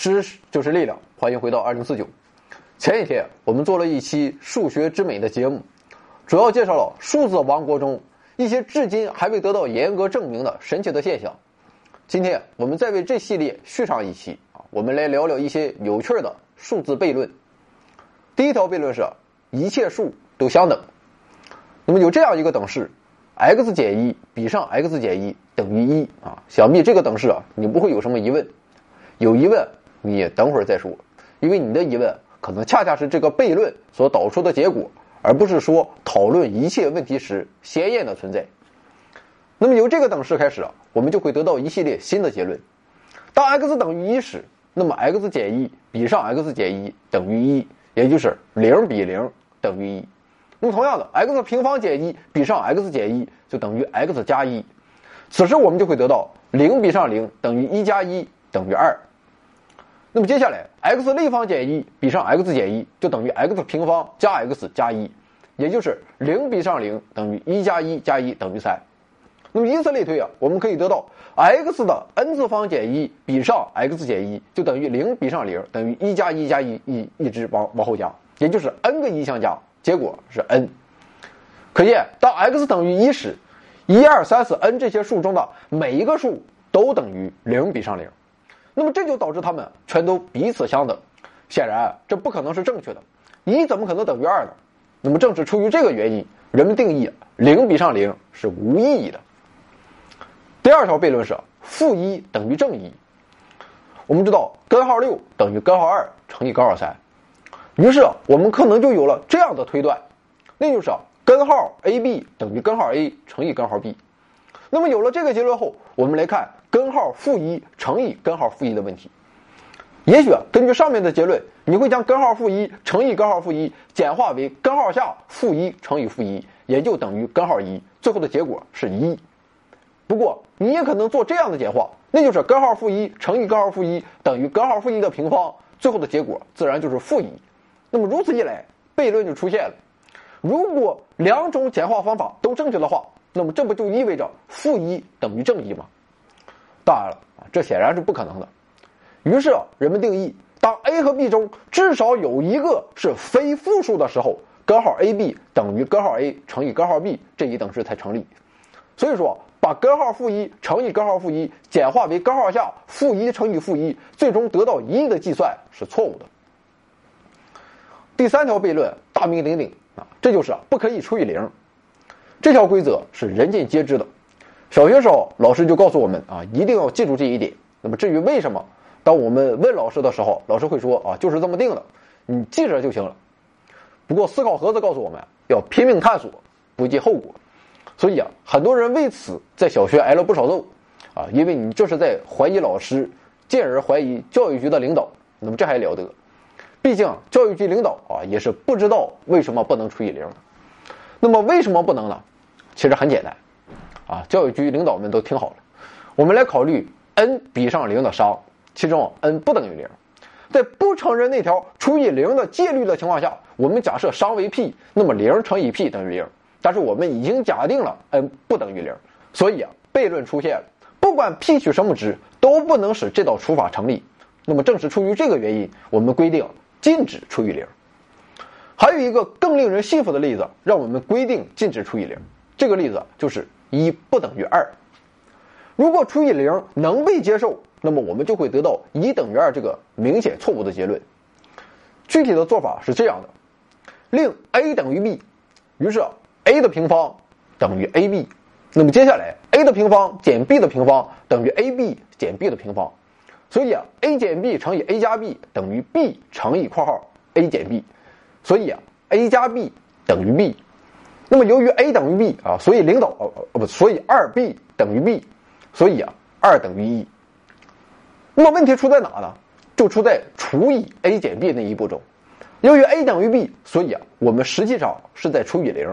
知识就是力量，欢迎回到二零四九。前几天我们做了一期数学之美的节目，主要介绍了数字王国中一些至今还未得到严格证明的神奇的现象。今天我们再为这系列续上一期啊，我们来聊聊一些有趣的数字悖论。第一条悖论是一切数都相等。那么有这样一个等式，x 减一比上 x 减一等于一啊，想必这个等式啊，你不会有什么疑问。有疑问，你等会儿再说，因为你的疑问可能恰恰是这个悖论所导出的结果，而不是说讨论一切问题时鲜艳的存在。那么由这个等式开始啊，我们就会得到一系列新的结论。当 x 等于一时，那么 x 减一比上 x 减一等于一，也就是零比零等于一。那么同样的，x 平方减一比上 x 减一就等于 x 加一。此时我们就会得到零比上零等于一加一等于二。那么接下来，x 立方减一比上 x 减一就等于 x 平方加 x 加一，也就是零比上零等于一加一加一等于三。那么以此类推啊，我们可以得到 x 的 n 次方减一比上 x 减一就等于零比上零等于一加一加一一一直往往后加，也就是 n 个一相加，结果是 n。可见，当 x 等于一时，一二三四 n 这些数中的每一个数都等于零比上零。那么这就导致它们全都彼此相等，显然这不可能是正确的。一怎么可能等于二呢？那么正是出于这个原因，人们定义零比上零是无意义的。第二条悖论是负一等于正一。我们知道根号六等于根号二乘以根号三，于是我们可能就有了这样的推断，那就是根号 ab 等于根号 a 乘以根号 b。那么有了这个结论后，我们来看。根号负一乘以根号负一的问题，也许根据上面的结论，你会将根号负一乘以根号负一简化为根号下负一乘以负一，也就等于根号一，最后的结果是一。不过你也可能做这样的简化，那就是根号负一乘以根号负一等于根号负一的平方，最后的结果自然就是负一。那么如此一来，悖论就出现了。如果两种简化方法都正确的话，那么这不就意味着负一等于正一吗？当然了啊，这显然是不可能的。于是啊人们定义，当 a 和 b 中至少有一个是非负数的时候，根号 ab 等于根号 a 乘以根号 b 这一等式才成立。所以说，把根号负一乘以根号负一简化为根号下负一乘以负一，最终得到一的计算是错误的。第三条悖论大名鼎鼎啊，这就是不可以除以零。这条规则是人尽皆知的。小学时候，老师就告诉我们啊，一定要记住这一点。那么至于为什么，当我们问老师的时候，老师会说啊，就是这么定的，你记着就行了。不过思考盒子告诉我们要拼命探索，不计后果。所以啊，很多人为此在小学挨了不少揍啊，因为你这是在怀疑老师，进而怀疑教育局的领导。那么这还了得？毕竟教育局领导啊也是不知道为什么不能除以零。那么为什么不能呢？其实很简单。啊，教育局领导们都听好了，我们来考虑 n 比上零的商，其中 n 不等于零，在不承认那条除以零的戒律的情况下，我们假设商为 p，那么零乘以 p 等于零。但是我们已经假定了 n 不等于零，所以啊，悖论出现了，不管 p 取什么值，都不能使这道除法成立。那么正是出于这个原因，我们规定禁止除以零。还有一个更令人信服的例子，让我们规定禁止除以零。这个例子就是。一不等于二，如果除以零能被接受，那么我们就会得到一等于二这个明显错误的结论。具体的做法是这样的：令 a 等于 b，于是 a 的平方等于 ab，那么接下来 a 的平方减 b 的平方等于 ab 减 b 的平方，所以啊，a 减 b 乘以 a 加 b 等于 b 乘以括号 a 减 b，所以啊，a 加 b 等于 b。那么由于 a 等于 b 啊，所以领导哦哦不，所以二 b 等于 b，所以啊二等于一。那么问题出在哪呢？就出在除以 a 减 b 那一步中。由于 a 等于 b，所以啊我们实际上是在除以零。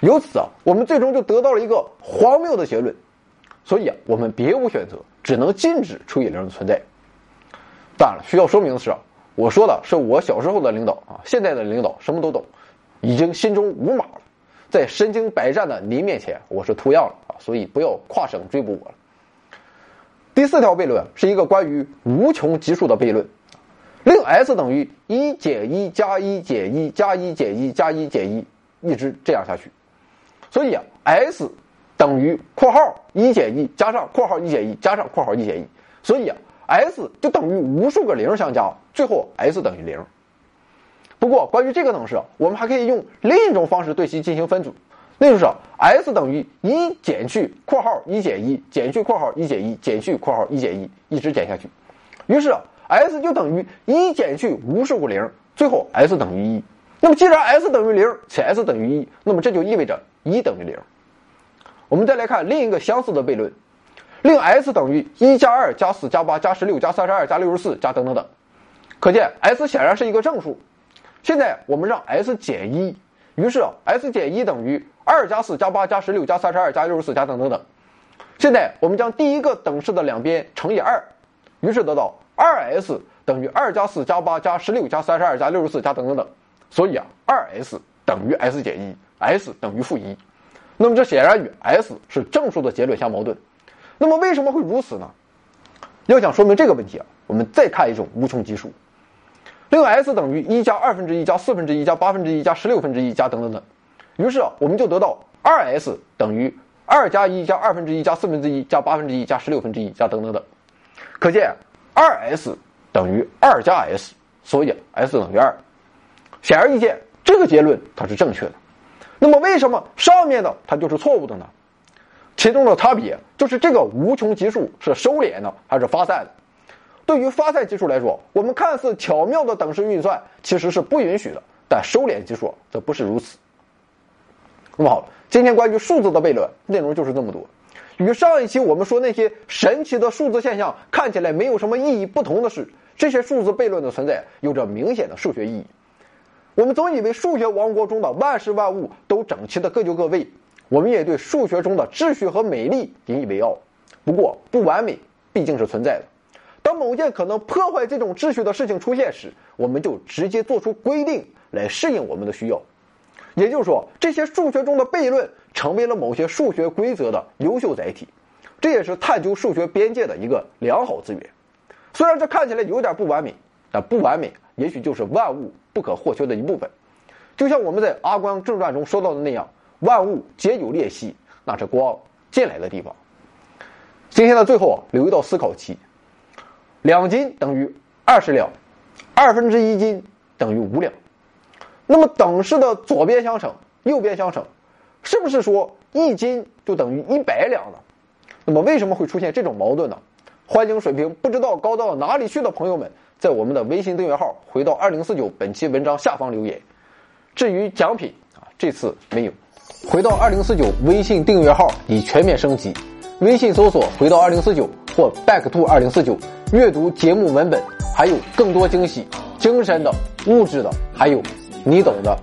由此啊我们最终就得到了一个荒谬的结论。所以啊我们别无选择，只能禁止除以零的存在。当然了，需要说明的是啊，我说的是我小时候的领导啊，现在的领导什么都懂，已经心中无码了。在身经百战的您面前，我是图样了啊，所以不要跨省追捕我了。第四条悖论是一个关于无穷级数的悖论，令 S 等于一减一加一减一加一减一加一减一，一直这样下去。所以啊，S 等于括号一减一加上括号一减一加上括号一减一，所以啊，S 就等于无数个零相加，最后 S 等于零。不过，关于这个等式，我们还可以用另一种方式对其进行分组，那就是 S 等于一减去括号一减一减去括号一减一减去括号一减一，一直减下去。于是 S 就等于一减去无数个零，最后 S 等于一。那么，既然 S 等于零且 S 等于一，那么这就意味着一等于零。我们再来看另一个相似的悖论，令 S 等于一加二加四加八加十六加三十二加六十四加等等等。可见 S 显然是一个正数。现在我们让 S 减一，于是 S 减一等于二加四加八加十六加三十二加六十四加等等等。现在我们将第一个等式的两边乘以二，于是得到二 S 等于二加四加八加十六加三十二加六十四加等等等。所以啊，二 S 等于 S 减一，S 等于负一。那么这显然与 S 是正数的结论相矛盾。那么为什么会如此呢？要想说明这个问题啊，我们再看一种无穷级数。令 S 等于一加二分之一加四分之一加八分之一加十六分之一加等等等，于是啊，我们就得到二 S 等于二加一加二分之一加四分之一加八分之一加十六分之一加等等等。可见二 S 等于二加 S，所以 S 等于二。显而易见，这个结论它是正确的。那么为什么上面的它就是错误的呢？其中的差别就是这个无穷级数是收敛的还是发散的。对于发散级数来说，我们看似巧妙的等式运算其实是不允许的，但收敛级数则不是如此。那么好了，今天关于数字的悖论内容就是这么多。与上一期我们说那些神奇的数字现象看起来没有什么意义不同的是，这些数字悖论的存在有着明显的数学意义。我们总以为数学王国中的万事万物都整齐的各就各位，我们也对数学中的秩序和美丽引以为傲。不过，不完美毕竟是存在的。当某件可能破坏这种秩序的事情出现时，我们就直接做出规定来适应我们的需要。也就是说，这些数学中的悖论成为了某些数学规则的优秀载体，这也是探究数学边界的一个良好资源。虽然这看起来有点不完美，但不完美也许就是万物不可或缺的一部分。就像我们在《阿光正传》中说到的那样，万物皆有裂隙，那是光进来的地方。今天的最后，留一道思考题。两斤等于二十两，二分之一斤等于五两。那么等式的左边相乘，右边相乘，是不是说一斤就等于一百两呢？那么为什么会出现这种矛盾呢？欢迎水平不知道高到哪里去的朋友们，在我们的微信订阅号回到二零四九本期文章下方留言。至于奖品啊，这次没有。回到二零四九微信订阅号已全面升级，微信搜索“回到二零四九”或 “back to 二零四九”。阅读节目文本，还有更多惊喜，精神的、物质的，还有你懂的。